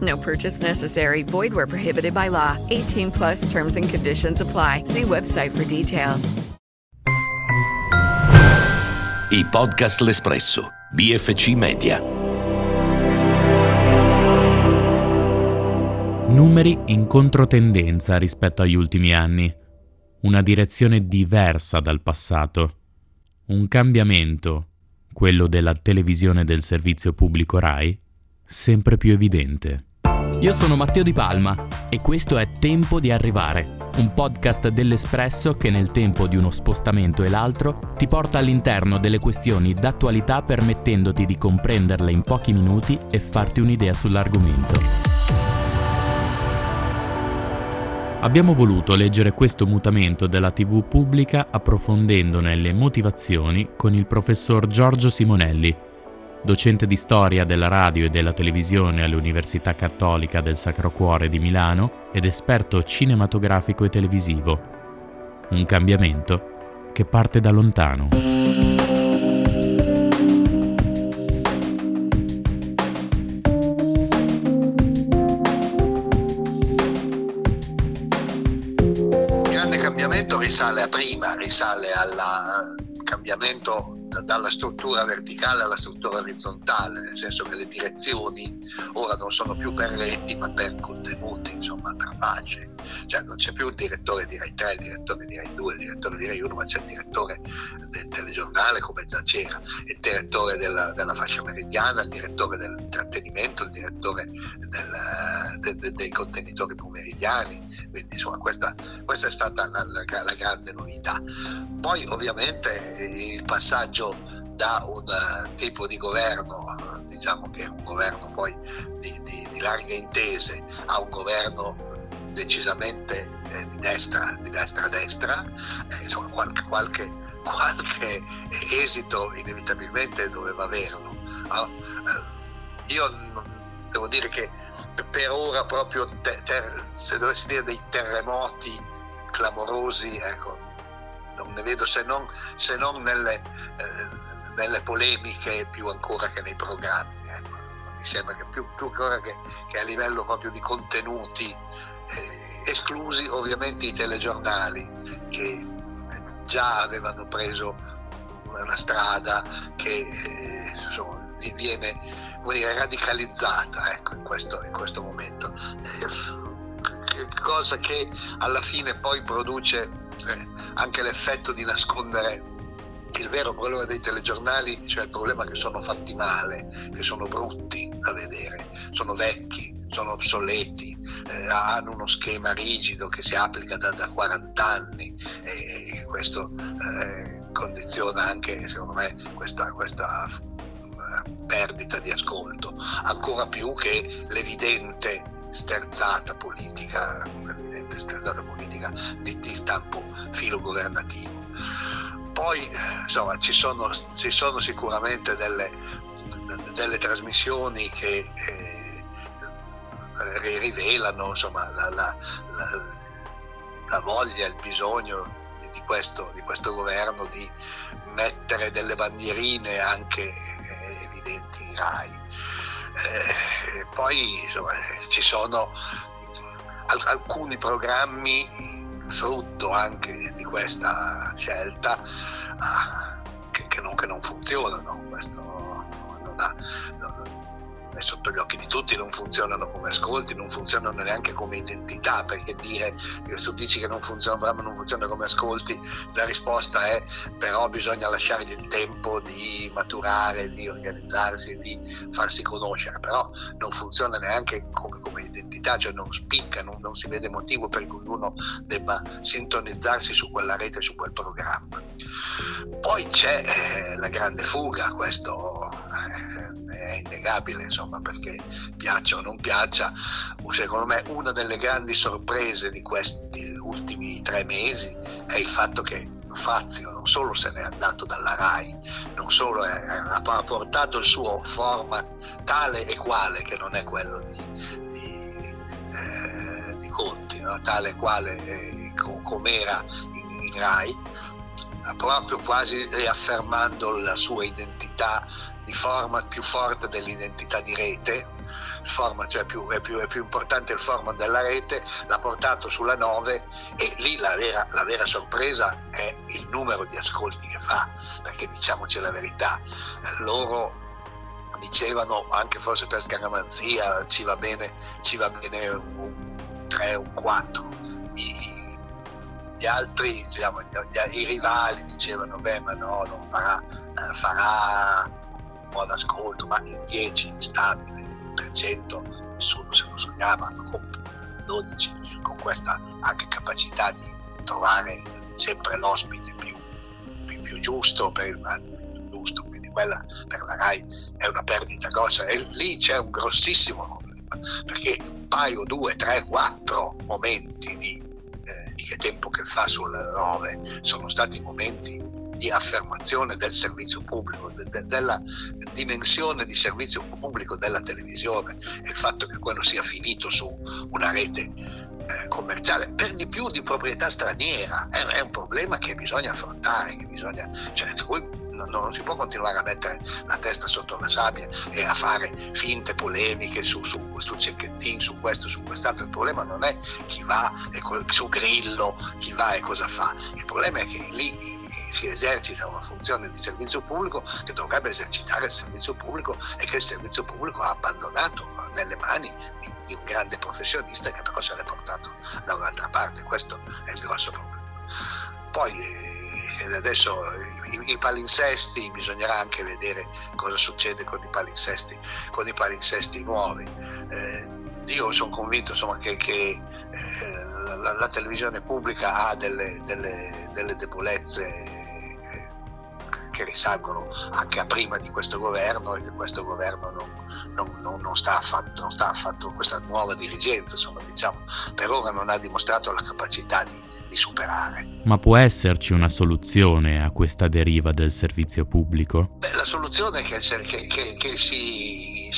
No purchase necessary. Void where prohibited by law. 18 plus terms and conditions apply. See website for details. I podcast L'Espresso. BFC Media. Numeri in controtendenza rispetto agli ultimi anni. Una direzione diversa dal passato. Un cambiamento quello della televisione del servizio pubblico RAI, sempre più evidente. Io sono Matteo Di Palma e questo è Tempo di arrivare, un podcast dell'Espresso che nel tempo di uno spostamento e l'altro ti porta all'interno delle questioni d'attualità permettendoti di comprenderle in pochi minuti e farti un'idea sull'argomento. Abbiamo voluto leggere questo mutamento della TV pubblica approfondendone le motivazioni con il professor Giorgio Simonelli, docente di storia della radio e della televisione all'Università Cattolica del Sacro Cuore di Milano ed esperto cinematografico e televisivo. Un cambiamento che parte da lontano. risale a prima, risale al cambiamento dalla struttura verticale alla struttura orizzontale, nel senso che le direzioni ora non sono più per reti ma per contenuti, insomma per pace. Cioè non c'è più il direttore di Rai 3, il direttore di Rai 2, il direttore di Rai 1, ma c'è il direttore del telegiornale come già c'era, il direttore della, della fascia meridiana, il direttore dell'intrattenimento, il direttore del, de, de, dei contenitori pomeridiani. Quindi insomma questa, questa è stata la, la, la grande novità. Poi ovviamente il passaggio da un uh, tipo di governo, uh, diciamo che è un governo poi di, di, di larghe intese, a un governo decisamente eh, di destra, di destra a destra, eh, insomma qualche, qualche, qualche, esito inevitabilmente doveva averlo. No? Eh, io devo dire che per ora proprio te, ter, se dovessi dire dei terremoti clamorosi, ecco, non ne vedo se non, se non nelle, eh, nelle, polemiche più ancora che nei programmi. Ecco. Mi sembra che più, più ancora che, che, a livello proprio di contenuti, eh, esclusi ovviamente i telegiornali che già avevano preso una strada che eh, insomma, viene dire, radicalizzata ecco, in, questo, in, questo, momento. Eh, cosa che alla fine poi produce anche l'effetto di nascondere il vero problema dei telegiornali, cioè il problema che sono fatti male, che sono brutti da vedere, sono vecchi, sono obsoleti, eh, hanno uno schema rigido che si applica da, da 40 anni e, questo eh, condiziona anche, secondo me, questa, questa eh, perdita di ascolto, ancora più che l'evidente sterzata politica, l'evidente sterzata politica di, di stampo filogovernativo. Poi insomma, ci, sono, ci sono sicuramente delle, delle trasmissioni che eh, rivelano insomma, la, la, la, la, voglia, il bisogno di questo, di questo, governo di mettere delle bandierine anche eh, evidenti in RAI. Eh, poi insomma, ci sono alcuni programmi frutto anche di questa scelta ah, che, non, che, non, funzionano. Questo non ha, è sotto gli occhi di tutti, non funzionano come ascolti, non funzionano neanche come identità, perché dire che tu dici che non funziona, non funziona come ascolti, la risposta è però bisogna lasciargli il tempo di maturare, di organizzarsi, di farsi conoscere, però non funziona neanche come, come identità, cioè non spicca, non, non, si vede motivo per cui uno debba sintonizzarsi su quella rete, su quel programma. Poi c'è eh, la grande fuga, questo eh, innegabile, insomma, perché piaccia o non piaccia, secondo me una delle grandi sorprese di questi ultimi tre mesi è il fatto che Fazio non solo se n'è andato dalla RAI, non solo ha portato il suo format tale e quale che non è quello di, di, eh, di Conti, no? tale e quale eh, com'era in, in RAI, proprio quasi riaffermando la sua identità di format più forte dell'identità di rete, format cioè più, è, più, è, più, importante il format della rete, l'ha portato sulla 9 e lì la vera, la vera sorpresa è il numero di ascolti che fa, perché diciamoci la verità, loro dicevano anche forse per scaramanzia ci va bene, ci va bene un 3, un 4. I, gli altri, diciamo, gli, i rivali dicevano, beh, ma no, non farà, eh, farà buon ascolto, ma in 10 stabile, per cento, nessuno se lo sognava, con 12, con questa anche capacità di trovare sempre l'ospite più, più, più giusto per il più giusto, quindi quella per la RAI è una perdita grossa. E lì c'è un grossissimo problema, perché un paio, due, tre, quattro momenti di che tempo che fa sulle 9 sono stati momenti di affermazione del servizio pubblico, de, de, della dimensione di servizio pubblico della televisione e il fatto che quello sia finito su una rete eh, commerciale, per di più di proprietà straniera, è, è, un problema che bisogna affrontare, che bisogna, cioè, non, non, si può continuare a mettere la testa sotto la sabbia e a fare finte polemiche su, su, su Cecchettin, su questo, su quest'altro. Il problema non è chi va e su Grillo, chi va e cosa fa. Il problema è che lì si esercita una funzione di servizio pubblico che dovrebbe esercitare il servizio pubblico e che il servizio pubblico ha abbandonato nelle mani di, di un grande professionista che però se l'è portato da un'altra parte. Questo è il grosso problema. Poi eh, adesso i, i, palinsesti, bisognerà anche vedere cosa succede con i palinsesti, con i palinsesti nuovi. Eh, io sono convinto insomma, che, che eh, la, la, televisione pubblica ha delle, delle, delle debolezze che risalgono anche a prima di questo governo e che questo governo non, non, non, non sta, affatto, non sta affatto, questa nuova dirigenza, insomma, diciamo, per ora non ha dimostrato la capacità di, di superare. Ma può esserci una soluzione a questa deriva del servizio pubblico? Beh, la soluzione è che, che, che, che si,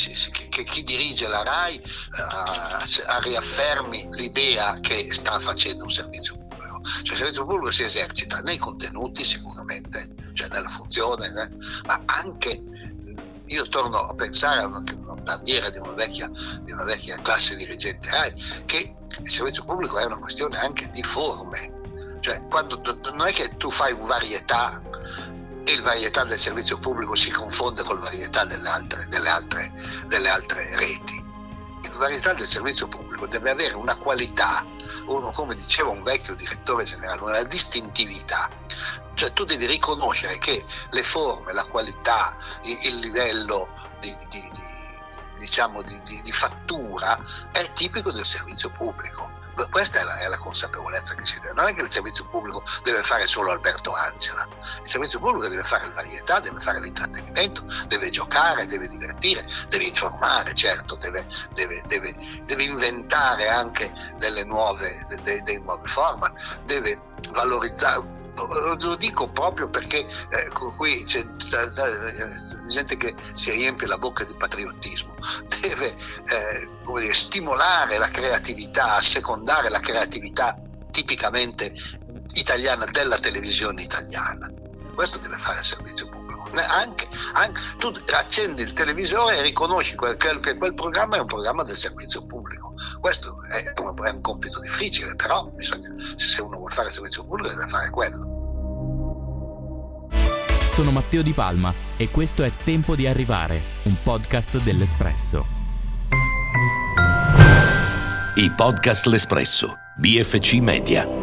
che chi dirige la RAI uh, riaffermi l'idea che sta facendo un servizio pubblico. Cioè il servizio pubblico si esercita nei contenuti sicuramente, cioè nella funzione, né? ma anche io torno a pensare a una bandiera di una, vecchia, di una vecchia classe dirigente RAI, che il servizio pubblico è una questione anche di forme. Cioè, quando, non è che tu fai un varietà e il varietà del servizio pubblico si confonde con il varietà delle altre, delle altre, delle altre reti. Il varietà del servizio pubblico deve avere una qualità, uno, come diceva un vecchio direttore generale, una distintività cioè tu devi riconoscere che le forme, la qualità, il, il livello di, di, di, diciamo di, fattura è tipico del servizio pubblico. Questa è la, è la, consapevolezza che si deve. Non è che il servizio pubblico deve fare solo Alberto Angela, il servizio pubblico deve fare varietà, deve fare l'intrattenimento, deve giocare, deve divertire, deve informare, certo, deve, deve, deve, deve inventare anche nuove, dei, dei nuovi format, deve valorizzare lo dico proprio perché eh, qui c'è, gente che si riempie la bocca di patriottismo, deve eh, dire, stimolare la creatività, assecondare la creatività tipicamente italiana della televisione italiana. Questo deve fare il servizio pubblico. Anche, anche, tu accendi il televisore e riconosci quel, che quel programma è un programma del servizio pubblico. Questo è un, è un compito difficile, però bisogna, se uno fare servizio pubblico deve fare quello. Sono Matteo Di Palma E questo è Tempo di arrivare, un podcast dell'Espresso. I podcast L'Espresso, BFC Media.